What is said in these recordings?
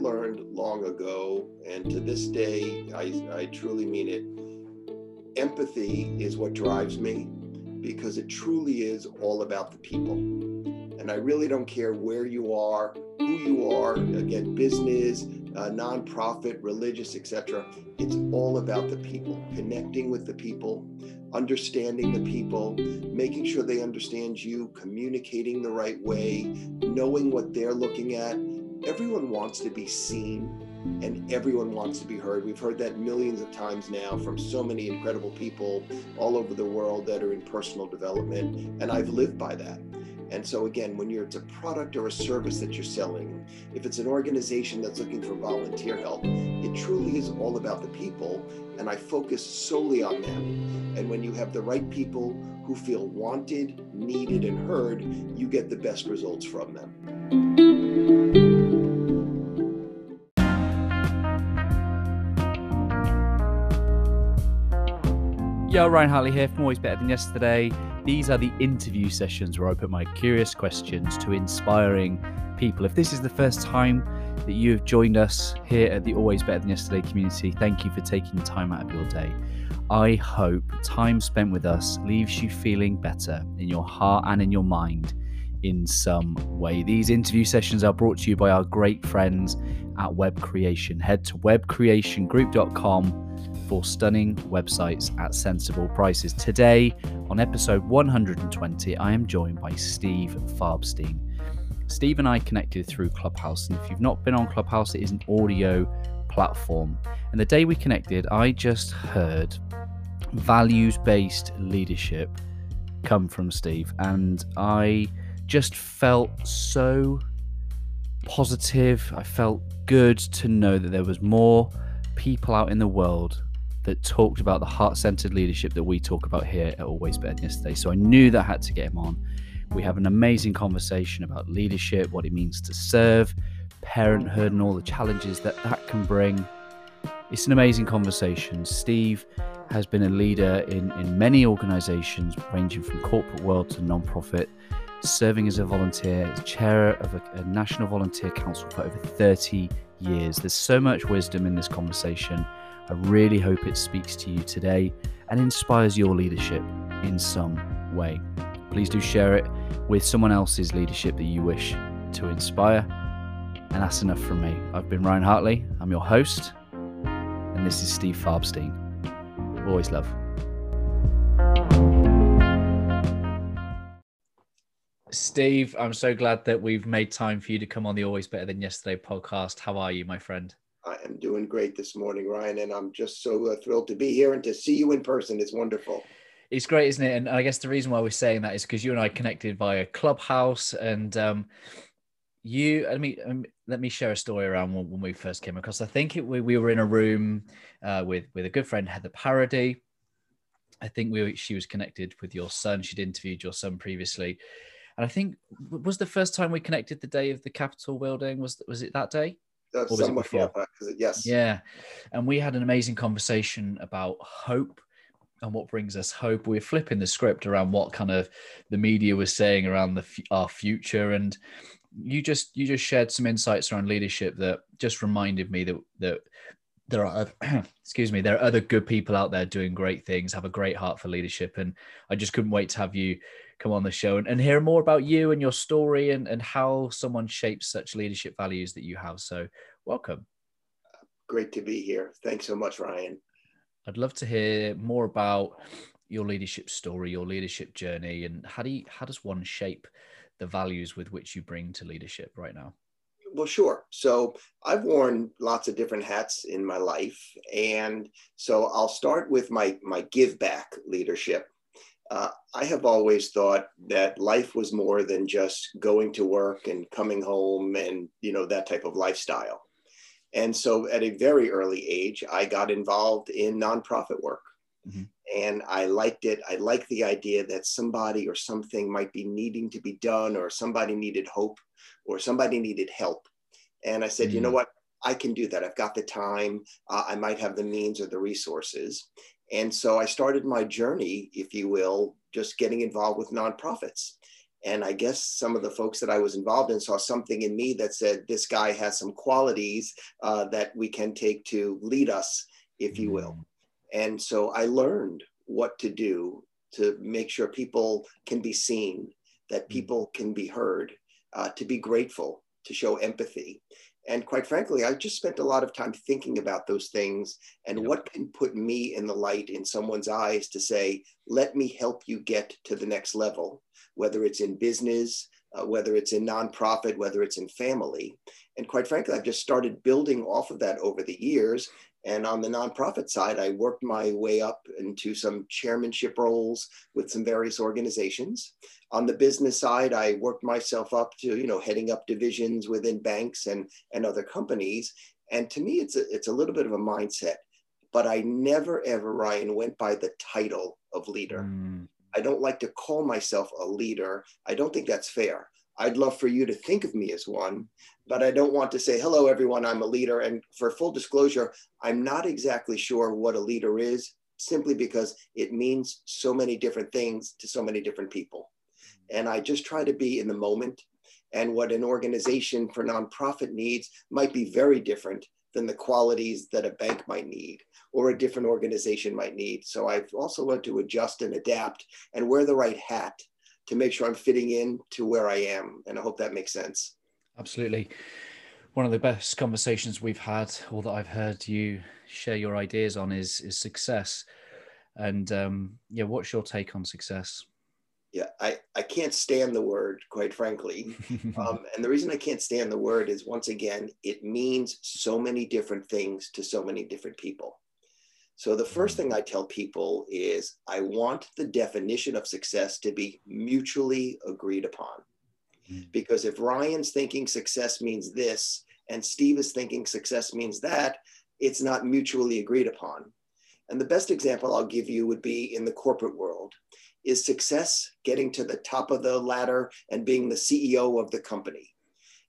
learned long ago, and to this day, I, I truly mean it. Empathy is what drives me because it truly is all about the people. And I really don't care where you are, who you are, again, business, uh, nonprofit, religious, etc. It's all about the people, connecting with the people, understanding the people, making sure they understand you, communicating the right way, knowing what they're looking at. Everyone wants to be seen and everyone wants to be heard. We've heard that millions of times now from so many incredible people all over the world that are in personal development, and I've lived by that. And so, again, when you're it's a product or a service that you're selling, if it's an organization that's looking for volunteer help, it truly is all about the people. And I focus solely on them. And when you have the right people who feel wanted, needed, and heard, you get the best results from them. Yo, Ryan Hartley here from Always Better Than Yesterday. These are the interview sessions where I put my curious questions to inspiring people. If this is the first time that you have joined us here at the Always Better Than Yesterday community, thank you for taking time out of your day. I hope time spent with us leaves you feeling better in your heart and in your mind in some way. These interview sessions are brought to you by our great friends at Web Creation. Head to webcreationgroup.com for stunning websites at sensible prices. Today, on episode 120, I am joined by Steve Farbstein. Steve and I connected through Clubhouse, and if you've not been on Clubhouse, it is an audio platform. And the day we connected, I just heard values based leadership come from Steve, and I just felt so positive. I felt good to know that there was more people out in the world that talked about the heart centered leadership that we talk about here at Always Better Yesterday. So I knew that I had to get him on. We have an amazing conversation about leadership, what it means to serve, parenthood, and all the challenges that that can bring. It's an amazing conversation. Steve has been a leader in, in many organizations, ranging from corporate world to nonprofit, serving as a volunteer, as chair of a, a national volunteer council for over 30 years. There's so much wisdom in this conversation. I really hope it speaks to you today and inspires your leadership in some way. Please do share it with someone else's leadership that you wish to inspire. And that's enough from me. I've been Ryan Hartley, I'm your host, and this is Steve Farbstein. Always love. Steve, I'm so glad that we've made time for you to come on the Always Better Than Yesterday podcast. How are you, my friend? I am doing great this morning, Ryan, and I'm just so uh, thrilled to be here and to see you in person. It's wonderful. It's great, isn't it? And I guess the reason why we're saying that is because you and I connected via Clubhouse, and um, you. Let me um, let me share a story around when, when, we first came across. I think it, we, we were in a room uh, with with a good friend Heather Parody. I think we she was connected with your son. She'd interviewed your son previously, and I think was the first time we connected the day of the Capitol building. Was was it that day? Uh, somewhat, yeah, yes. Yeah. And we had an amazing conversation about hope and what brings us hope. We are flipping the script around what kind of the media was saying around the our future, and you just you just shared some insights around leadership that just reminded me that that there are excuse me there are other good people out there doing great things, have a great heart for leadership, and I just couldn't wait to have you come on the show and, and hear more about you and your story and, and how someone shapes such leadership values that you have. So, welcome. Great to be here. Thanks so much, Ryan. I'd love to hear more about your leadership story, your leadership journey, and how do you, how does one shape the values with which you bring to leadership right now? Well, sure. So I've worn lots of different hats in my life, and so I'll start with my my give back leadership uh, I have always thought that life was more than just going to work and coming home and you know that type of lifestyle. And so at a very early age, I got involved in nonprofit work. Mm-hmm. And I liked it. I liked the idea that somebody or something might be needing to be done, or somebody needed hope, or somebody needed help. And I said, mm-hmm. you know mm-hmm. what? I can do that. I've got the time. Uh, I might have the means or the resources. And so I started my journey, if you will, just getting involved with nonprofits. And I guess some of the folks that I was involved in saw something in me that said, this guy has some qualities uh, that we can take to lead us, if you will. Mm. And so I learned what to do to make sure people can be seen, that mm. people can be heard, uh, to be grateful, to show empathy. And quite frankly, I just spent a lot of time thinking about those things and yep. what can put me in the light in someone's eyes to say, let me help you get to the next level, whether it's in business, uh, whether it's in nonprofit, whether it's in family. And quite frankly, I've just started building off of that over the years. And on the nonprofit side, I worked my way up into some chairmanship roles with some various organizations. On the business side, I worked myself up to, you know, heading up divisions within banks and, and other companies. And to me, it's a, it's a little bit of a mindset, but I never ever, Ryan, went by the title of leader. Mm. I don't like to call myself a leader. I don't think that's fair. I'd love for you to think of me as one, but I don't want to say, hello, everyone, I'm a leader. And for full disclosure, I'm not exactly sure what a leader is simply because it means so many different things to so many different people. And I just try to be in the moment. And what an organization for nonprofit needs might be very different than the qualities that a bank might need or a different organization might need. So I've also learned to adjust and adapt and wear the right hat to make sure I'm fitting in to where I am. And I hope that makes sense. Absolutely. One of the best conversations we've had, or that I've heard you share your ideas on, is is success. And um, yeah, what's your take on success? Yeah, I, I can't stand the word, quite frankly. um, and the reason I can't stand the word is once again, it means so many different things to so many different people. So the first thing I tell people is I want the definition of success to be mutually agreed upon. Mm. Because if Ryan's thinking success means this and Steve is thinking success means that, it's not mutually agreed upon. And the best example I'll give you would be in the corporate world. Is success getting to the top of the ladder and being the CEO of the company?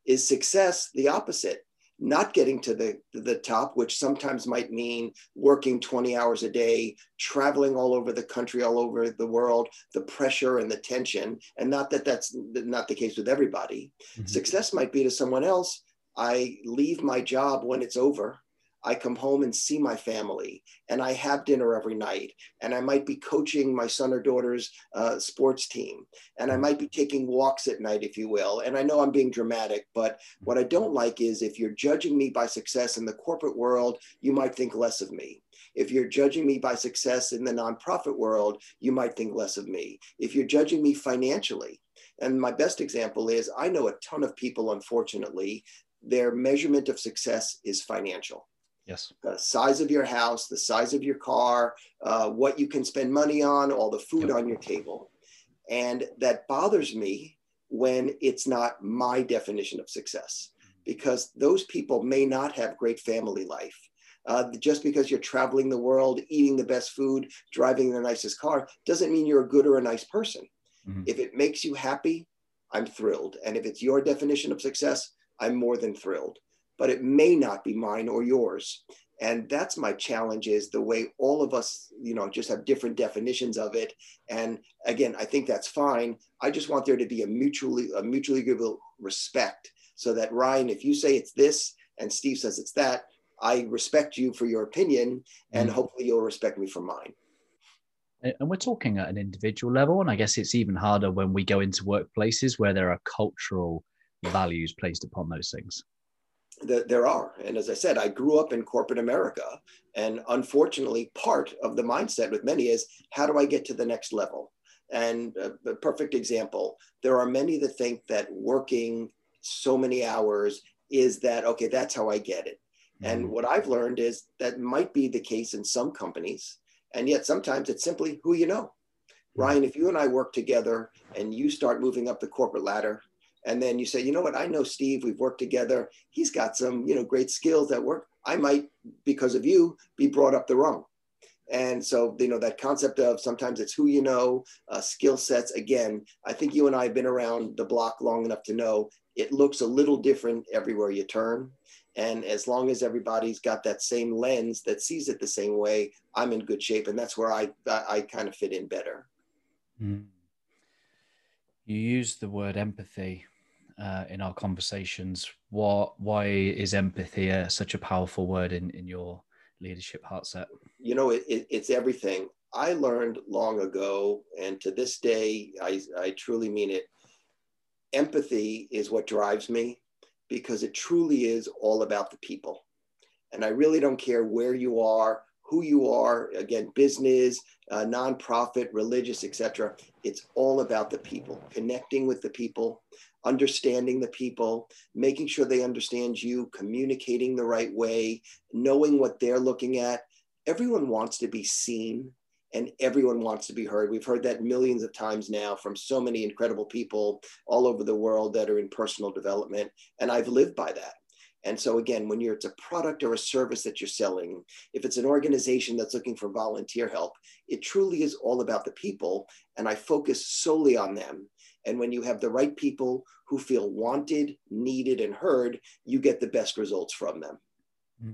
Is success the opposite? not getting to the, the top, which sometimes might mean working 20 hours a day, traveling all over the country, all over the world, the pressure and the tension. And not that that's not the case with everybody. Mm-hmm. Success might be to someone else. I leave my job when it's over I come home and see my family, and I have dinner every night, and I might be coaching my son or daughter's uh, sports team, and I might be taking walks at night, if you will. And I know I'm being dramatic, but what I don't like is if you're judging me by success in the corporate world, you might think less of me. If you're judging me by success in the nonprofit world, you might think less of me. If you're judging me financially, and my best example is I know a ton of people, unfortunately, their measurement of success is financial. Yes. The size of your house, the size of your car, uh, what you can spend money on, all the food yep. on your table. And that bothers me when it's not my definition of success, because those people may not have great family life. Uh, just because you're traveling the world, eating the best food, driving the nicest car, doesn't mean you're a good or a nice person. Mm-hmm. If it makes you happy, I'm thrilled. And if it's your definition of success, I'm more than thrilled but it may not be mine or yours. And that's my challenge is the way all of us, you know, just have different definitions of it. And again, I think that's fine. I just want there to be a mutually, a mutually agreeable respect so that Ryan, if you say it's this and Steve says it's that, I respect you for your opinion and mm. hopefully you'll respect me for mine. And we're talking at an individual level. And I guess it's even harder when we go into workplaces where there are cultural values placed upon those things that there are. And as I said, I grew up in corporate America. And unfortunately, part of the mindset with many is how do I get to the next level? And a, a perfect example, there are many that think that working so many hours is that, okay, that's how I get it. Mm-hmm. And what I've learned is that might be the case in some companies. And yet sometimes it's simply who you know. Ryan, if you and I work together and you start moving up the corporate ladder, and then you say, you know what, I know Steve, we've worked together. He's got some, you know, great skills at work. I might, because of you, be brought up the rung. And so, you know, that concept of sometimes it's who you know, uh, skill sets. Again, I think you and I have been around the block long enough to know it looks a little different everywhere you turn. And as long as everybody's got that same lens that sees it the same way, I'm in good shape. And that's where I, I, I kind of fit in better. Mm You use the word empathy uh, in our conversations. What, why is empathy a, such a powerful word in, in your leadership heart set? You know, it, it, it's everything. I learned long ago, and to this day, I, I truly mean it. Empathy is what drives me because it truly is all about the people. And I really don't care where you are, who you are, again, business, uh, nonprofit, religious, etc. It's all about the people, connecting with the people, understanding the people, making sure they understand you, communicating the right way, knowing what they're looking at. Everyone wants to be seen and everyone wants to be heard. We've heard that millions of times now from so many incredible people all over the world that are in personal development. And I've lived by that. And so again, when you're it's a product or a service that you're selling, if it's an organization that's looking for volunteer help, it truly is all about the people. And I focus solely on them. And when you have the right people who feel wanted, needed, and heard, you get the best results from them. Hmm.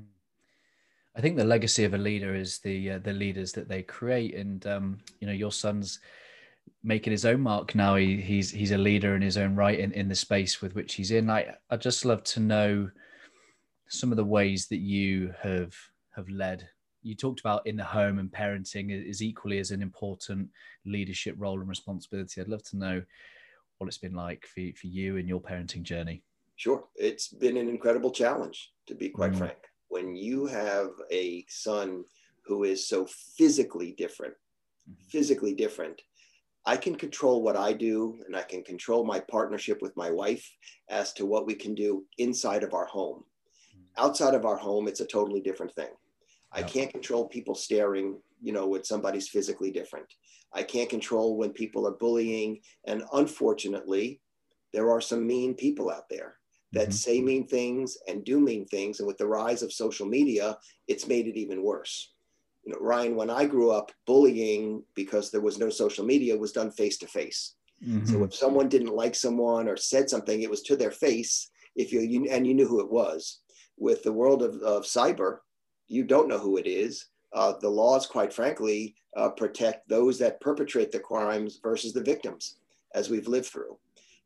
I think the legacy of a leader is the uh, the leaders that they create, and um, you know your son's making his own mark now. He, he's he's a leader in his own right in, in the space with which he's in. I I just love to know some of the ways that you have have led you talked about in the home and parenting is equally as an important leadership role and responsibility i'd love to know what it's been like for, for you in your parenting journey sure it's been an incredible challenge to be quite mm. frank when you have a son who is so physically different mm-hmm. physically different I can control what I do and I can control my partnership with my wife as to what we can do inside of our home. Outside of our home, it's a totally different thing. I can't control people staring, you know, when somebody's physically different. I can't control when people are bullying. And unfortunately, there are some mean people out there that mm-hmm. say mean things and do mean things. And with the rise of social media, it's made it even worse. You know, Ryan, when I grew up, bullying because there was no social media was done face to face. So if someone didn't like someone or said something, it was to their face. If you, you and you knew who it was with the world of, of cyber, you don't know who it is. Uh, the laws, quite frankly, uh, protect those that perpetrate the crimes versus the victims, as we've lived through.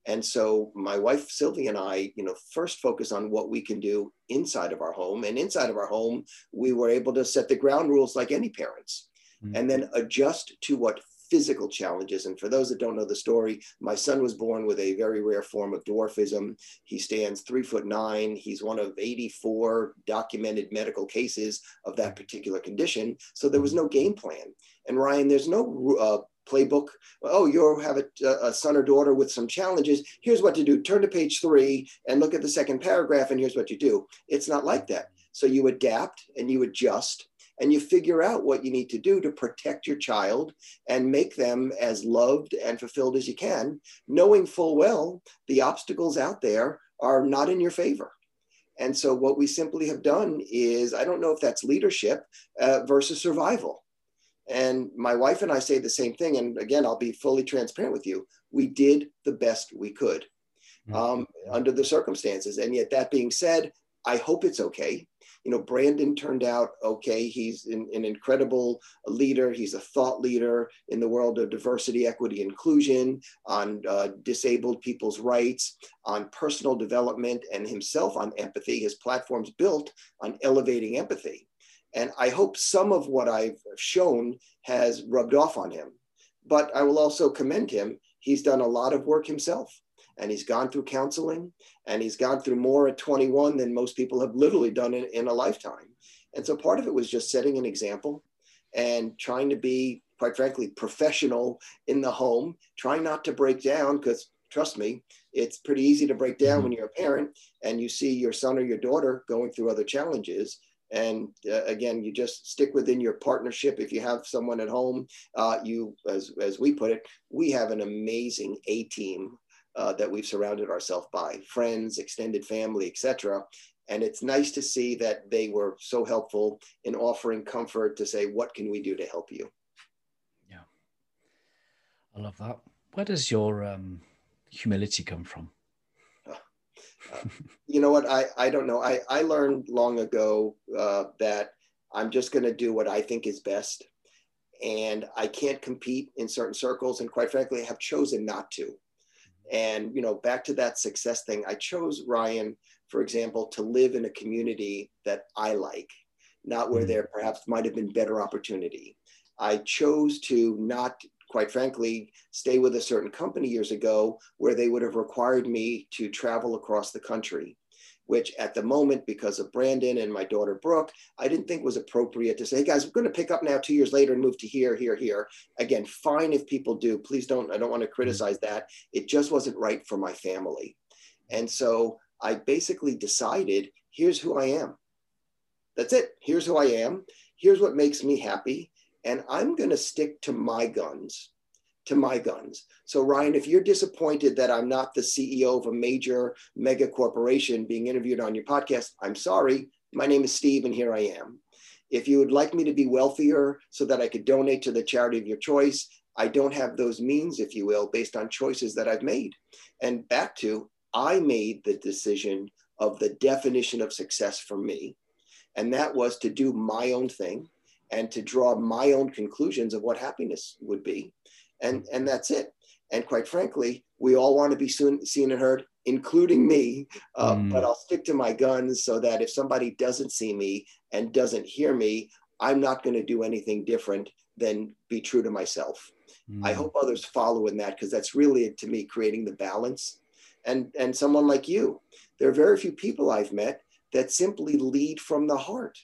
And so my wife Sylvia and I, you know, first focus on what we can do inside of our home. And inside of our home, we were able to set the ground rules like any parents, mm-hmm. and then adjust to what physical challenges. And for those that don't know the story, my son was born with a very rare form of dwarfism. He stands three foot nine. He's one of 84 documented medical cases of that particular condition. So there was no game plan. And Ryan, there's no uh, playbook. Oh, you have a, a, son or daughter with some challenges. Here's what to do. Turn to page three and look at the second paragraph, and here's what you do. It's not like that. So you adapt and you adjust and you figure out what you need to do to protect your child and make them as loved and fulfilled as you can, knowing full well the obstacles out there are not in your favor. And so, what we simply have done is I don't know if that's leadership uh, versus survival. And my wife and I say the same thing. And again, I'll be fully transparent with you. We did the best we could mm-hmm. um, under the circumstances. And yet, that being said, I hope it's okay you know, Brandon turned out okay. He's an, an, incredible leader. He's a thought leader in the world of diversity, equity, inclusion, on uh, disabled people's rights, on personal development, and himself on empathy. His platform's built on elevating empathy. And I hope some of what I've shown has rubbed off on him. But I will also commend him. He's done a lot of work himself and he's gone through counseling and he's gone through more at 21 than most people have literally done in, in a lifetime. And so part of it was just setting an example and trying to be, quite frankly, professional in the home, trying not to break down because trust me, it's pretty easy to break down mm-hmm. when you're a parent and you see your son or your daughter going through other challenges. And uh, again, you just stick within your partnership. If you have someone at home, uh, you, as, as we put it, we have an amazing A team uh, that we've surrounded ourselves by friends extended family etc and it's nice to see that they were so helpful in offering comfort to say what can we do to help you? Yeah. I love that. Where does your um, humility come from? Uh, uh, you know what? I i don't know. I i learned long ago uh, that i'm just going to do what i think is best. And i can't compete in certain circles. And quite frankly I have chosen not to And, you know, back to that success thing, I chose Ryan, for example, to live in a community that I like, not where mm-hmm. there perhaps might have been better opportunity. I chose to not, quite frankly, stay with a certain company years ago where they would have required me to travel across the country which at the moment, because of Brandon and my daughter Brooke, I didn't think was appropriate to say, hey guys, we're going to pick up now two years later and move to here, here, here. Again, fine if people do. Please don't, I don't want to mm-hmm. criticize that. It just wasn't right for my family. And so I basically decided here's who I am. That's it. Here's who I am. Here's what makes me happy. And I'm going to stick to my guns to my guns. So, Ryan, if you're disappointed that I'm not the CEO of a major mega corporation being interviewed on your podcast, I'm sorry. My name is Steve, and here I am. If you would like me to be wealthier so that I could donate to the charity of your choice, I don't have those means, if you will, based on choices that I've made. And back to, I made the decision of the definition of success for me. And that was to do my own thing and to draw my own conclusions of what happiness would be and and that's it. And quite frankly we all want to be soon seen and heard including me. Uh, mm. but i'll stick to my guns so that if somebody doesn't see me and doesn't hear me i'm not going to do anything different than be true to myself. Mm. i hope others follow in that because that's really to me creating the balance. And and someone like you there are very few people i've met that simply lead from the heart.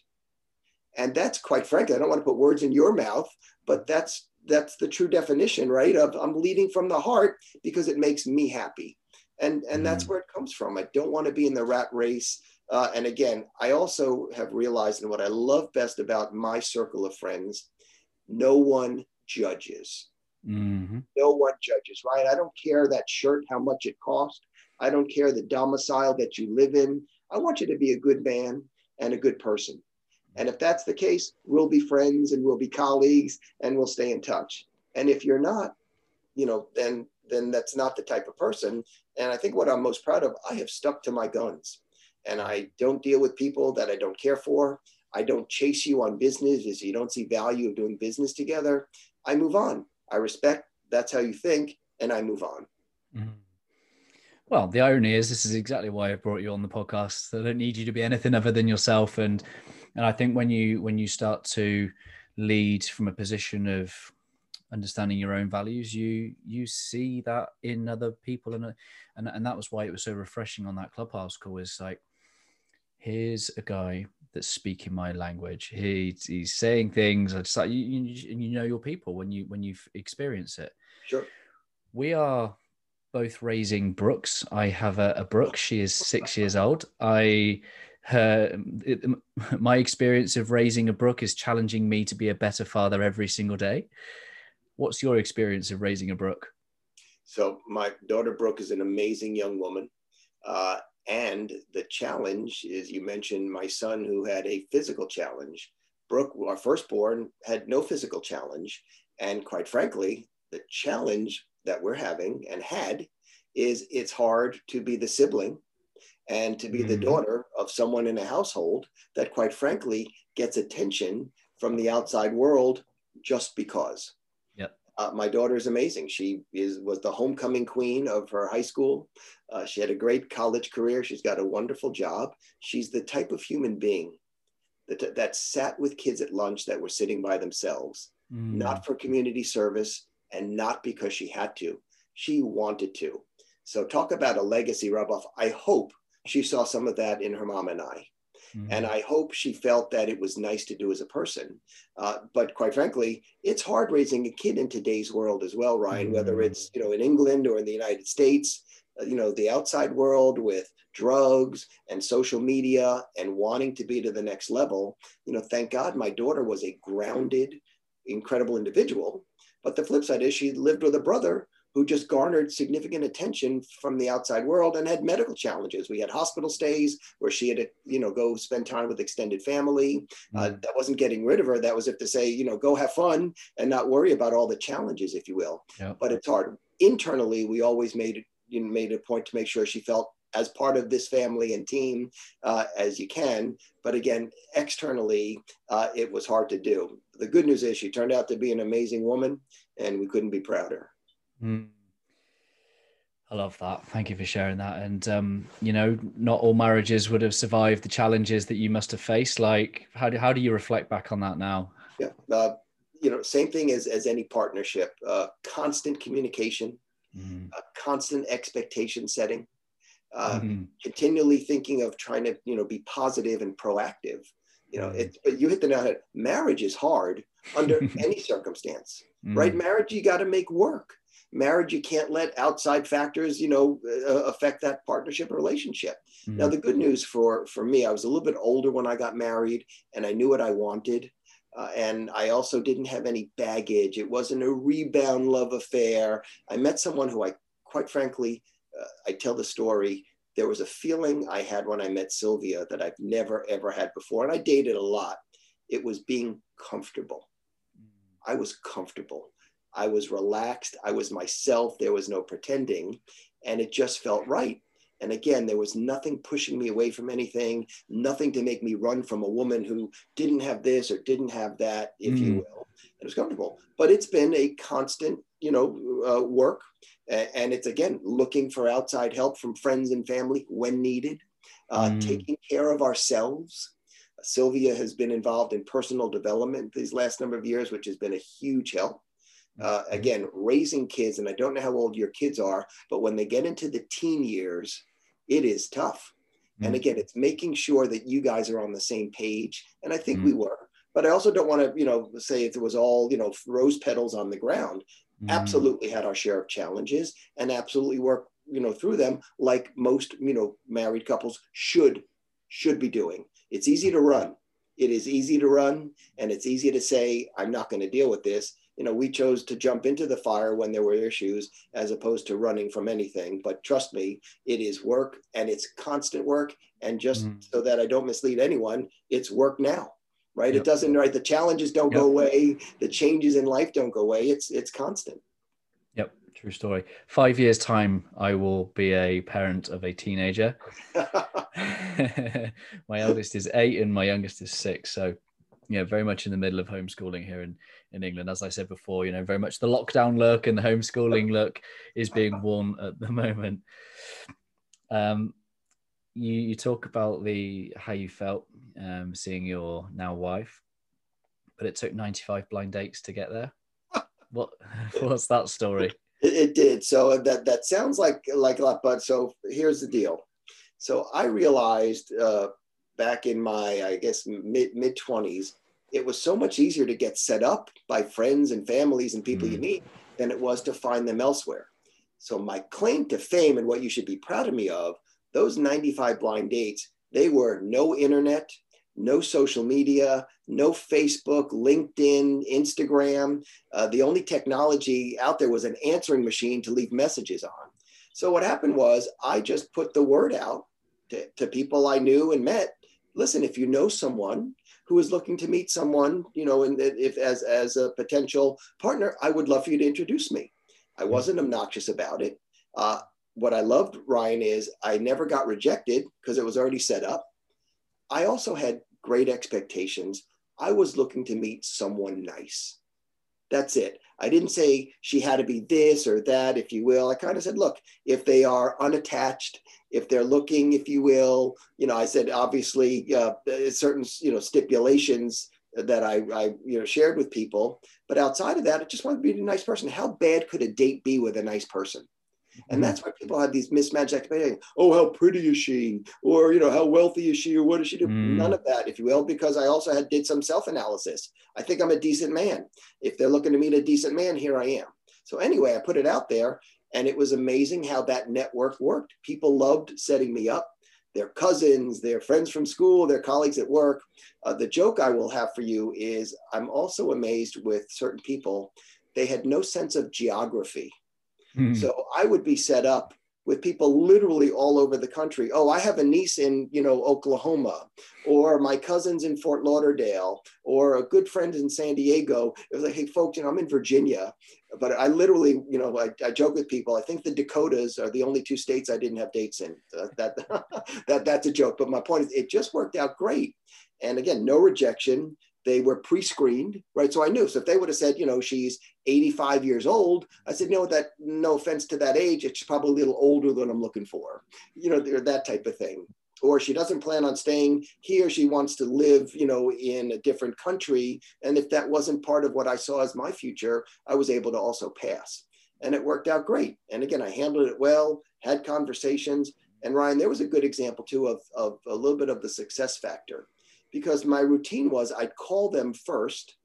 And that's quite frankly i don't want to put words in your mouth but that's that's the true definition, right? Of I'm leading from the heart because it makes me happy. And, and mm. that's where it comes from. I don't want to be in the rat race. Uh, and again, I also have realized, and what I love best about my circle of friends, no one judges. Mm-hmm. No one judges, right? I don't care that shirt, how much it cost. I don't care the domicile that you live in. I want you to be a good man and a good person. And if that's the case, we'll be friends and we'll be colleagues and we'll stay in touch. And if you're not, you know, then then that's not the type of person. And I think what I'm most proud of, I have stuck to my guns. And I don't deal with people that I don't care for. I don't chase you on business if you don't see value of doing business together. I move on. I respect that's how you think, and I move on. Mm-hmm. Well, the irony is, this is exactly why I brought you on the podcast. I don't need you to be anything other than yourself. And and I think when you when you start to lead from a position of understanding your own values, you you see that in other people, and and and that was why it was so refreshing on that clubhouse call. Is like, here's a guy that's speaking my language. He, he's saying things. I just like you, you, you know your people when you when you've experience it. Sure. We are both raising Brooks. I have a, a Brooke. She is six years old. I her it, my experience of raising a Brooke is challenging me to be a better father every single day. What's your experience of raising a Brooke? So my daughter brooke is an amazing young woman. Uh, and the challenge is you mentioned my son who had a physical challenge. Brooke our firstborn had no physical challenge. And quite frankly the challenge that we're having and had is it's hard to be the sibling and to be mm-hmm. the daughter of someone in a household that, quite frankly, gets attention from the outside world just because. Yep. Uh, my daughter is amazing. She is was the homecoming queen of her high school. Uh, she had a great college career. She's got a wonderful job. She's the type of human being that, that sat with kids at lunch that were sitting by themselves, mm. not for community service and not because she had to. She wanted to. So talk about a legacy rub off. I hope she saw some of that in her mom and I. Mm-hmm. And I hope she felt that it was nice to do as a person. Uh, but quite frankly, it's hard raising a kid in today's world as well, Ryan, mm-hmm. whether it's, you know, in England or in the United States, uh, you know, the outside world with drugs and social media and wanting to be to the next level. You know, thank God my daughter was a grounded, incredible individual. But the flip side is she lived with a brother who just garnered significant attention from the outside world and had medical challenges. We had hospital stays where she had to, you know, go spend time with extended family. Uh, mm-hmm. Uh, that wasn't getting rid of her. That was if to say, you know, go have fun and not worry about all the challenges, if you will. But it's hard. Internally, we always made it, you know, made a point to make sure she felt as part of this family and team uh, as you can. But again, externally, uh, it was hard to do. The good news is she turned out to be an amazing woman, and we couldn't be prouder. Mm. I love that. Thank you for sharing that. And um, you know, not all marriages would have survived the challenges that you must have faced. Like, how do how do you reflect back on that now? Yeah, uh, you know, same thing as as any partnership. Uh, constant communication, mm. constant expectation setting, uh, mm-hmm. continually thinking of trying to you know be positive and proactive. You know, mm. it, but you hit the nail head. Marriage is hard under any circumstance, mm. right? Marriage, you got to make work marriage you can't let outside factors you know uh, affect that partnership or relationship. Mm-hmm. now the good news for for me i was a little bit older when i got married and i knew what i wanted uh, and i also didn't have any baggage. It wasn't a rebound love affair. I met someone who i quite frankly uh, i tell the story. There was a feeling i had when i met sylvia that i've never ever had before and i dated a lot. It was being comfortable. Mm. i was comfortable I was relaxed. I was myself. There was no pretending. And it just felt right. And again, there was nothing pushing me away from anything, nothing to make me run from a woman who didn't have this or didn't have that, if mm. you will. It was comfortable. But it's been a constant, you know, uh, work. And it's again looking for outside help from friends and family when needed, uh, mm. taking care of ourselves. Sylvia has been involved in personal development these last number of years, which has been a huge help. Uh, again, raising kids, and I don't know how old your kids are, but when they get into the teen years, it is tough. Mm-hmm. And again, it's making sure that you guys are on the same page. And I think mm-hmm. we were. But I also don't want to, you know, say if it was all, you know, rose petals on the ground. Mm-hmm. Absolutely had our share of challenges and absolutely work, you know, through them like most, you know, married couples should should be doing. It's easy to run. It is easy to run and it's easy to say, I'm not going to deal with this you know, we chose to jump into the fire when there were issues as opposed to running from anything. But trust me, it is work and it's constant work. And just mm-hmm. so that I don't mislead anyone, it's work now, right? Yep. It doesn't, right? The challenges don't yep. go away. The changes in life don't go away. It's, it's constant. Yep. True story. Five years time, I will be a parent of a teenager. my eldest is eight and my youngest is six. So yeah, very much in the middle of homeschooling here in, in England. As I said before, you know, very much the lockdown look and the homeschooling look is being worn at the moment. Um, you, you talk about the how you felt um, seeing your now wife, but it took 95 blind dates to get there. what what's that story? It, it did. So that that sounds like like a lot, but so here's the deal. So I realized uh, back in my, I guess, mid mid 20s, it was so much easier to get set up by friends and families and people mm. you meet than it was to find them elsewhere. So my claim to fame and what you should be proud of me of, those 95 blind dates, they were no internet, no social media, no Facebook, LinkedIn, Instagram. Uh, the only technology out there was an answering machine to leave messages on. So what happened was I just put the word out to, to people I knew and met listen, if you know someone who is looking to meet someone, you know, and if as as a potential partner, I would love for you to introduce me. I hmm. wasn't obnoxious about it. Uh, what I loved, Ryan, is I never got rejected because it was already set up. I also had great expectations. I was looking to meet someone nice. That's it. I didn't say she had to be this or that, if you will. I kind of said, look, if they are unattached, if they're looking, if you will, you know, I said obviously uh, certain you know stipulations that I, I you know shared with people, but outside of that, I just wanted to be a nice person. How bad could a date be with a nice person? And that's why people have these mismatched expectations. Oh, how pretty is she? Or, you know, how wealthy is she? Or what does she do? Mm. None of that, if you will, because I also had did some self-analysis. I think I'm a decent man. If they're looking to meet a decent man, here I am. So anyway, I put it out there and it was amazing how that network worked. People loved setting me up. Their cousins, their friends from school, their colleagues at work. Uh, the joke I will have for you is I'm also amazed with certain people. They had no sense of geography. Mm-hmm. So I would be set up with people literally all over the country. Oh, I have a niece in, you know, Oklahoma, or my cousin's in Fort Lauderdale, or a good friend in San Diego. It was like, hey, folks, you know, I'm in Virginia, but I literally, you know, I, I joke with people. I think the Dakotas are the only two states I didn't have dates in. Uh, that that that's a joke. But my point is, it just worked out great. And again, no rejection. They were pre-screened, right? So I knew. So if they would have said, you know, she's 85 years old, I said, no, that no offense to that age, it's probably a little older than I'm looking for, you know, that type of thing. Or she doesn't plan on staying here. She wants to live, you know, in a different country. And if that wasn't part of what I saw as my future, I was able to also pass. And it worked out great. And again, I handled it well, had conversations. And Ryan, there was a good example too of, of a little bit of the success factor because my routine was I'd call them first.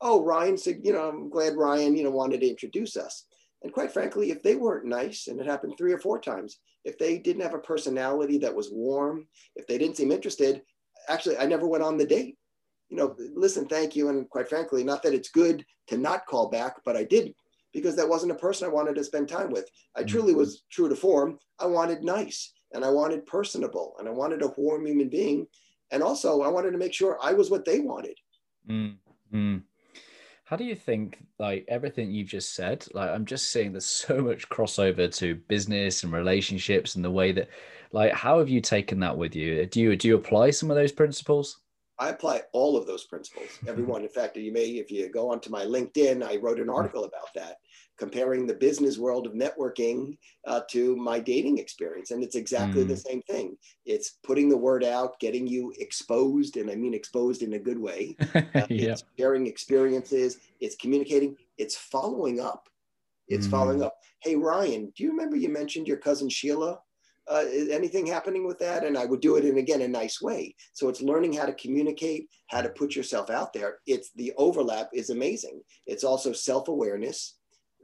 Oh, Ryan said, you know, I'm glad Ryan, you know, wanted to introduce us. And quite frankly, if they weren't nice, and it happened three or four times, if they didn't have a personality that was warm, if they didn't seem interested, actually, I never went on the date. You know, listen, thank you. And quite frankly, not that it's good to not call back, but I didn't because that wasn't a person I wanted to spend time with. I truly Mm-hmm. was true to form. I wanted nice and I wanted personable and I wanted a warm human being. And also, I wanted to make sure I was what they wanted. Mm, mm. How do you think, like everything you've just said, like I'm just seeing there's so much crossover to business and relationships and the way that, like, how have you taken that with you? Do you do you apply some of those principles? I apply all of those principles, everyone. In fact, you may, if you go onto my LinkedIn, I wrote an article about that, comparing the business world of networking uh, to my dating experience. And it's exactly the same thing. It's putting the word out, getting you exposed, and I mean exposed in a good way. Uh. It's sharing experiences, it's communicating, it's following up. It's Mm. following up. Hey, Ryan, do you remember you mentioned your cousin Sheila? Uh, anything happening with that? And I would do it in, again, a nice way. So it's learning how to communicate, how to put yourself out there. It's the overlap is amazing. It's also self awareness,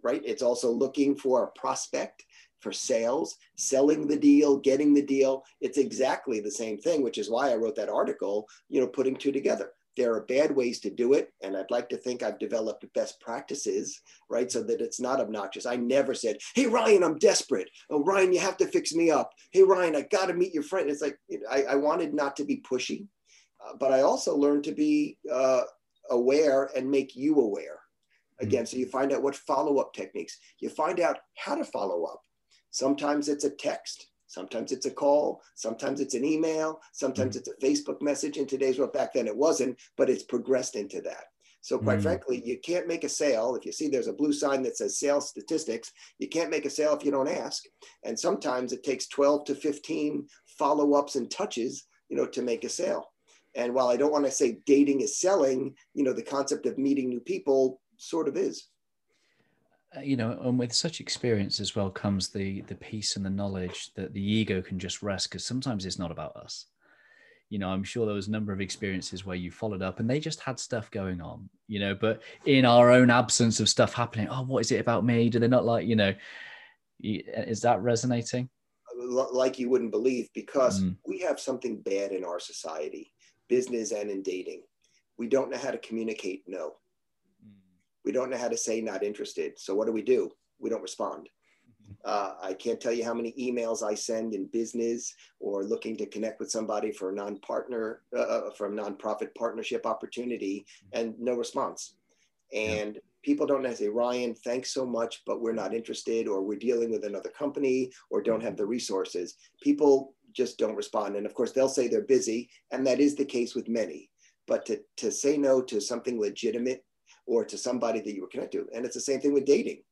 right? It's also looking for a prospect for sales, selling the deal, getting the deal. It's exactly the same thing, which is why I wrote that article, you know, putting two together. There are bad ways to do it. And I'd like to think I've developed best practices, right? So that it's not obnoxious. I never said, Hey, Ryan, I'm desperate. Oh, Ryan, you have to fix me up. Hey, Ryan, I got to meet your friend. It's like, you know, I, I wanted not to be pushy, uh, but I also learned to be uh, aware and make you aware. Again, so you find out what follow up techniques, you find out how to follow up. Sometimes it's a text, sometimes it's a call, sometimes it's an email, sometimes it's a Facebook message. In today's world, back then it wasn't, but it's progressed into that. So, quite Mm. frankly, you can't make a sale. If you see there's a blue sign that says sales statistics, you can't make a sale if you don't ask. And sometimes it takes 12 to 15 follow ups and touches, you know, to make a sale. And while I don't want to say dating is selling, you know, the concept of meeting new people sort of is. Uh, you know and with such experience as well comes the the peace and the knowledge that the ego can just rest because sometimes it's not about us you know i'm sure there was a number of experiences where you followed up and they just had stuff going on you know but in our own absence of stuff happening oh what is it about me do they not like you know is that resonating like you wouldn't believe because Mm. we have something bad in our society, business and in dating. We don't know how to communicate no. We don't know how to say not interested. So what do we do? We don't respond. Uh, I can't tell you how many emails I send in business or looking to connect with somebody for a non-partner, uh, for a nonprofit partnership opportunity, and no response. And people don't say, Ryan, thanks so much, but we're not interested, or we're dealing with another company, or don't have the resources. People just don't respond. And of course, they'll say they're busy, and that is the case with many. But to, to say no to something legitimate or to somebody that you were connected to, and it's the same thing with dating.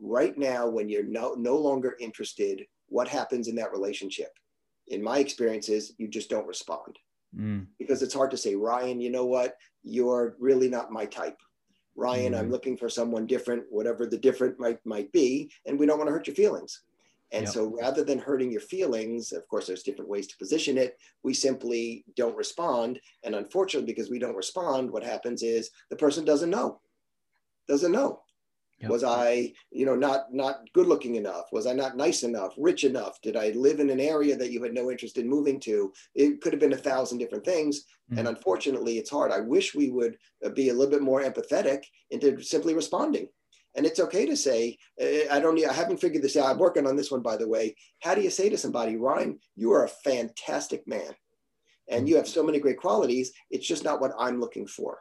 Right now, when you're no, no longer interested, what happens in that relationship? In my experiences, you just don't respond Mm, because it's hard to say, Ryan, you know what? You're really not my type. Ryan, I'm Mm. looking for someone different, whatever the different might might be, and we don't want to hurt your feelings. And Yep. so rather than hurting your feelings, of course, there's different ways to position it. We simply don't respond. And unfortunately, because we don't respond, what happens is the person doesn't know. Doesn't know. Yep. Was I, you know, not not good looking enough? Was I not nice enough, rich enough? Did I live in an area that you had no interest in moving to? It could have been a thousand different things. And Mm. unfortunately, it's hard. I wish we would uh, be a little bit more empathetic into simply responding. And it's okay to say, uh, I don't, I haven't figured this out. I'm working on this one, by the way. How do you say to somebody, Ryan, you are a fantastic man and you have so many great qualities. It's just not what I'm looking for.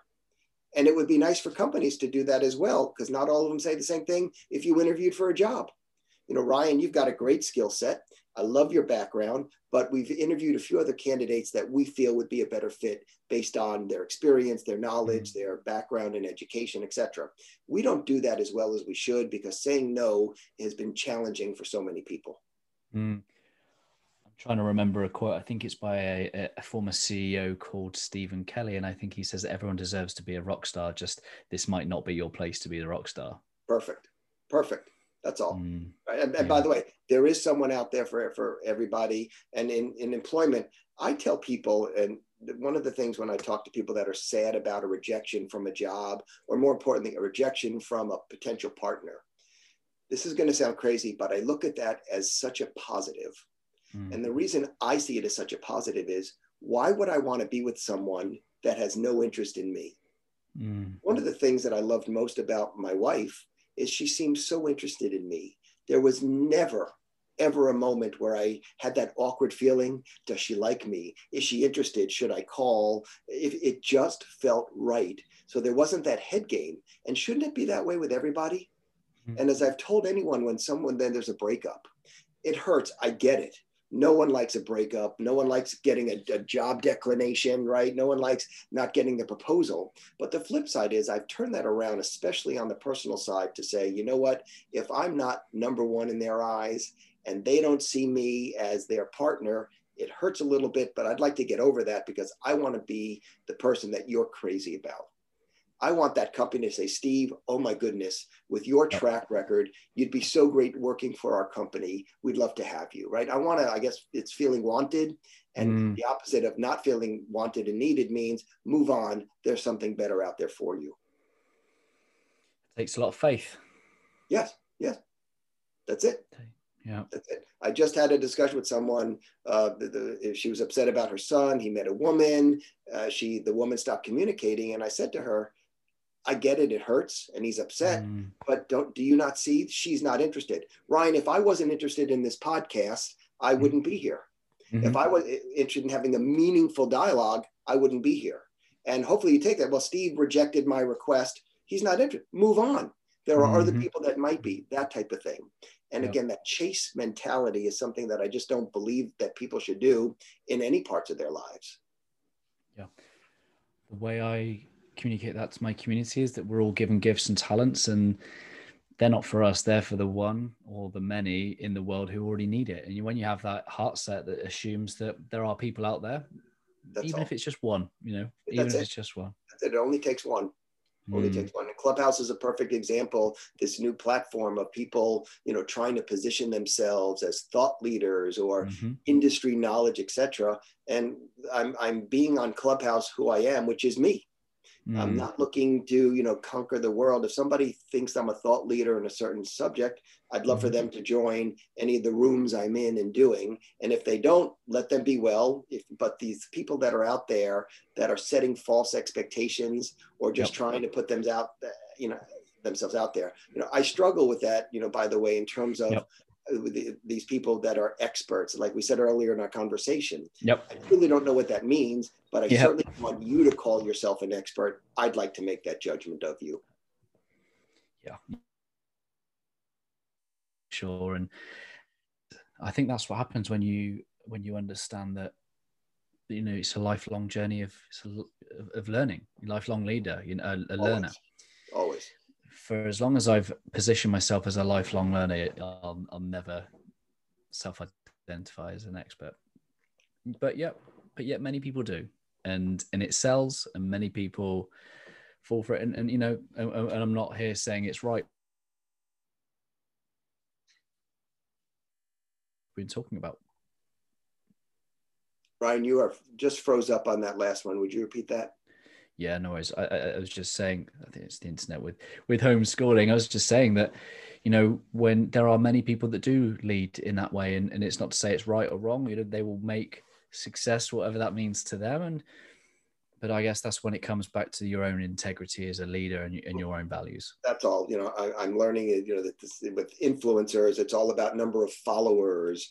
And it would be nice for companies to do that as well, because not all of them say the same thing if you interviewed for a job. you know, Ryan, you've got a great skill set. I love your background, but we've interviewed a few other candidates that we feel would be a better fit based on their experience, their knowledge, mm-hmm. their background in education, etc. We don't do that as well as we should because saying no has been challenging for so many people. Mm. I'm trying to remember a quote. I think it's by a, a, former CEO called Stephen Kelly, and I think he says that everyone deserves to be a rock star. Just this might not be your place to be the rock star. Perfect. Perfect. That's all. Mm, right? And, and by the way, there is someone out there for, for everybody. And in, in employment, I tell people, and one of the things when I talk to people that are sad about a rejection from a job, or more importantly, a rejection from a potential partner, this is going to sound crazy, but I look at that as such a positive. Mm. And the reason I see it as such a positive is why would I want to be with someone that has no interest in me? Mm. One of the things that I loved most about my wife is she seemed so interested in me. There was never, ever a moment where I had that awkward feeling. Does she like me? Is she interested? Should I call? It, it just felt right. So there wasn't that head game. And shouldn't it be that way with everybody? Mm-hmm. And as I've told anyone, when someone then there's a breakup, it hurts. I get it no one likes a breakup. No one likes getting a, a, job declination right? No one likes not getting the proposal. But the flip side is i've turned that around especially on the personal side to say you know what? If i'm not number one in their eyes and they don't see me as their partner it hurts a little bit but i'd like to get over that because i want to be the person that you're crazy about I want that company to say, Steve, oh my goodness, with your track record, you'd be so great working for our company. We'd love to have you, right? I want to, I guess it's feeling wanted. And mm. the opposite of not feeling wanted and needed means move on. There's something better out there for you. It takes a lot of faith. Yes, yes. That's it. Yeah. That's it. I just had a discussion with someone. Uh, the, the, she was upset about her son. He met a woman. Uh, she, the woman stopped communicating. And I said to her, I get it, it hurts and he's upset, mm. but don't do you not see she's not interested? Ryan, if I wasn't interested in this podcast, I mm. wouldn't be here. Mm-hmm. If I was interested in having a meaningful dialogue, I wouldn't be here. And hopefully you take that. Well, Steve rejected my request. He's not interested. Move on. There are mm-hmm. other people that might be, that type of thing. And again, that chase mentality is something that I just don't believe that people should do in any parts of their lives. Yeah. The way I communicate that to my community is that we're all given gifts and talents and they're not for us they're for the one or the many in the world who already need it and when you have that heart set that assumes that there are people out there That's even all. if it's just one you know even That's if it. it's just one it only takes one only mm. takes one. And Clubhouse is a perfect example. This new platform of people, you know, trying to position themselves as thought leaders or mm-hmm. industry knowledge, etc. And I'm I'm being on Clubhouse who I am, which is me. Mm. I'm not looking to, you know, conquer the world. If somebody thinks I'm a thought leader in a certain subject, I'd love for mm-hmm. them to join any of the rooms I'm in and doing. And if they don't, let them be well. If, but these people that are out there that are setting false expectations or just yep. trying to put them out, you know, themselves out there, you know, I struggle with that. You know, by the way, in terms of yep Uh, these people that are experts, like we said earlier in our conversation. Yep. I really don't know what that means, but I yep. certainly want you to call yourself an expert. I'd like to make that judgment of you. Yeah. Sure. And I think that's what happens when you when you understand that you know it's a lifelong journey of of learning, lifelong leader, you know, a, a learner. Always for as long as I've positioned myself as a lifelong learner, I'll, I'll never self-identify as an expert. But yeah, but yet many people do, and and it sells, and many people fall for it. And, and you know, and, and I'm not here saying it's right. We've been talking about. Ryan, you are just froze up on that last one. Would you repeat that? Yeah, no worries. I, I, was just saying, I think it's the internet with with homeschooling. I was just saying that, you know, when there are many people that do lead in that way, and, and it's not to say it's right or wrong. You know, they will make success whatever that means to them, and but I guess that's when it comes back to your own integrity as a leader and, and your own values. That's all. You know, I, am learning. You know that this, with influencers, it's all about number of followers,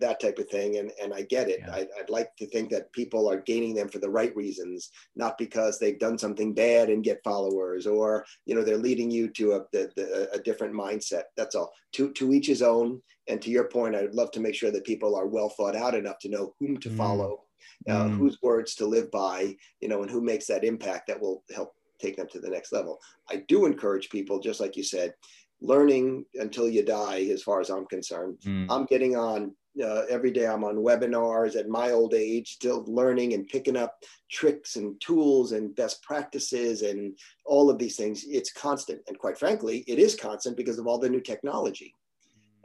that type of thing. And and I get it. Yeah. I, would like to think that people are gaining them for the right reasons, not because they've done something bad and get followers, or you know they're leading you to a the, a different mindset. That's all. To to each his own. And to your point, I'd love to make sure that people are well thought out enough to know whom to mm. follow uh, mm. whose words to live by, you know, and who makes that impact that will help take them to the next level. I do encourage people, just like you said, learning until you die, as far as I'm concerned. Mm. I'm getting on uh, every day. I'm on webinars at my old age, still learning and picking up tricks and tools and best practices and all of these things. It's constant. And quite frankly, it is constant because of all the new technology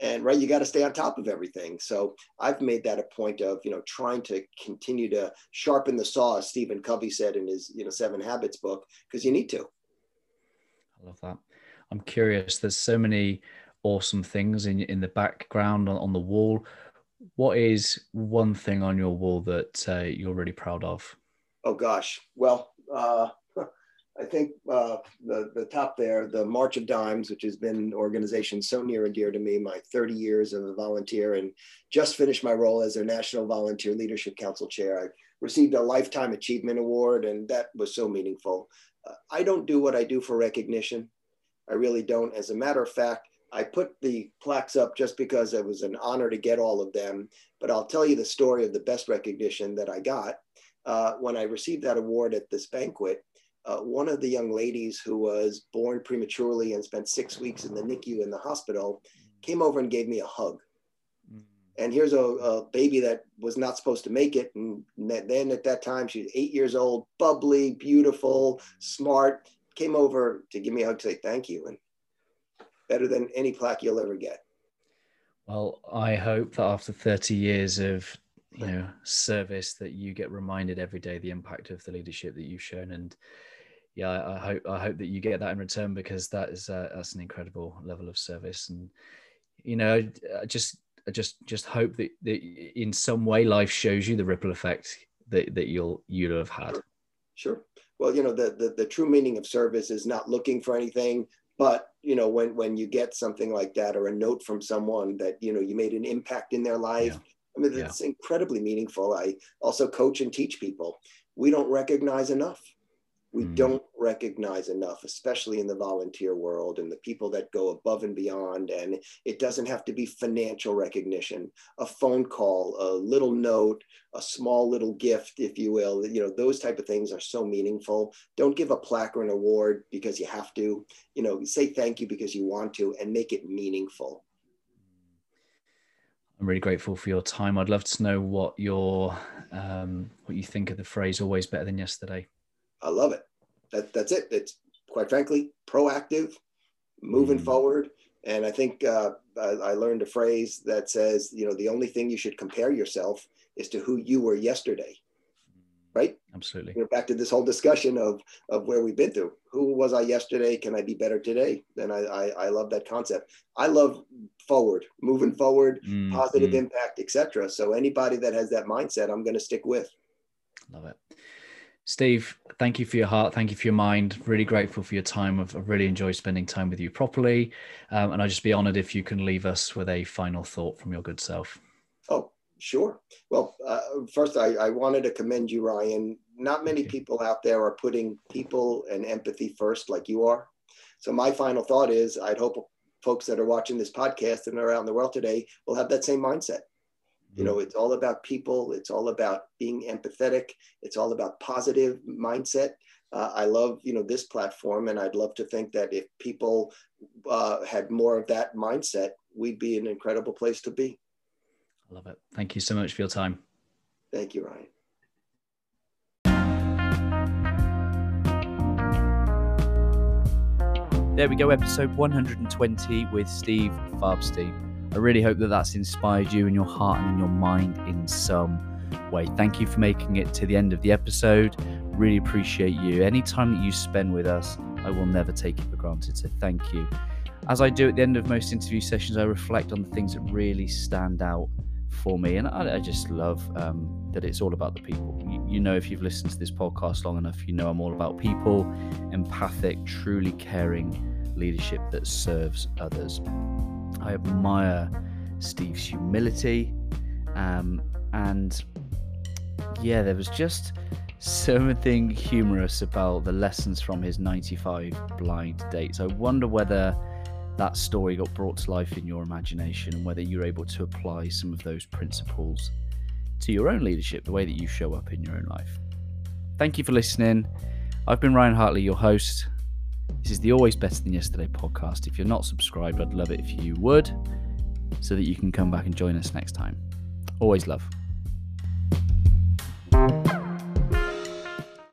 and right you got to stay on top of everything. So i've made that a point of you know trying to continue to sharpen the saw as stephen covey said in his you know seven habits book because you need to. I love that. I'm curious there's so many awesome things in in the background on, on the wall. What is one thing on your wall that uh, you're really proud of? Oh gosh. Well uh, I think uh, the, the top there, the March of Dimes, which has been an organization so near and dear to me, my 30 years of a volunteer, and just finished my role as their National Volunteer Leadership Council Chair. I received a Lifetime Achievement Award, and that was so meaningful. Uh, I don't do what I do for recognition. I really don't. As a matter of fact, I put the plaques up just because it was an honor to get all of them. But I'll tell you the story of the best recognition that I got. Uh, when I received that award at this banquet, uh, one of the young ladies who was born prematurely and spent six weeks in the NICU in the hospital came over and gave me a hug. Mm. And here's a, a, baby that was not supposed to make it. And then at that time, she was eight years old, bubbly, beautiful, smart, came over to give me a hug to say thank you. And better than any plaque you'll ever get. Well, I hope that after 30 years of you know service that you get reminded every day the impact of the leadership that you've shown and yeah, I hope I hope that you get that in return because that is uh, that's an incredible level of service, and you know, I just I just just hope that, that in some way life shows you the ripple effect that, that you'll you'll have had. Sure. sure. Well, you know, the, the the true meaning of service is not looking for anything, but you know, when when you get something like that or a note from someone that you know you made an impact in their life. Yeah. I mean, it's yeah. incredibly meaningful. I also coach and teach people. We don't recognize enough we mm. don't recognize enough, especially in the volunteer world and the people that go above and beyond. And it doesn't have to be financial recognition, a phone call, a little note, a small little gift, if you will. You know, those type of things are so meaningful. Don't give a plaque or an award because you have to. You know, say thank you because you want to and make it meaningful. I'm really grateful for your time. I'd love to know what your um, what you think of the phrase "always better than yesterday." I love it. That, that's it. It's quite frankly proactive, moving mm. forward. And I think uh, I, I, learned a phrase that says, you know, the only thing you should compare yourself is to who you were yesterday. Right? Absolutely. You know, back to this whole discussion of of where we've been through. Who was I yesterday? Can I be better today? And I I, I love that concept. I love forward, moving forward, mm, positive mm. impact, etc. So anybody that has that mindset, I'm going to stick with. Love it. Steve, thank you for your heart. Thank you for your mind. Really grateful for your time. I've, I've really enjoyed spending time with you properly. Um, and I'd just be honored if you can leave us with a final thought from your good self. Oh, sure. Well, uh, first, I, I, wanted to commend you, Ryan. Not many people out there are putting people and empathy first like you are. So, my final thought is I'd hope folks that are watching this podcast and around the world today will have that same mindset. You know, it's all about people. It's all about being empathetic. It's all about positive mindset. Uh, I love, you know, this platform, and I'd love to think that if people uh, had more of that mindset, we'd be an incredible place to be. I love it. Thank you so much for your time. Thank you, Ryan. There we go, episode 120 with Steve Farbstein. I really hope that that's inspired you in your heart and in your mind in some way. Thank you for making it to the end of the episode. Really appreciate you. Any time that you spend with us, I will never take it for granted. So thank you. As I do at the end of most interview sessions, I reflect on the things that really stand out for me. And I, I just love um, that it's all about the people. You, you, know, if you've listened to this podcast long enough, you know I'm all about people, empathic, truly caring leadership that serves others. I admire Steve's humility. Um, and yeah, there was just something humorous about the lessons from his 95 blind dates. I wonder whether that story got brought to life in your imagination and whether you're able to apply some of those principles to your own leadership, the way that you show up in your own life. Thank you for listening. I've been Ryan Hartley, your host. This is the Always Better Than Yesterday podcast. If you're not subscribed, I'd love it if you would so that you can come back and join us next time. Always love.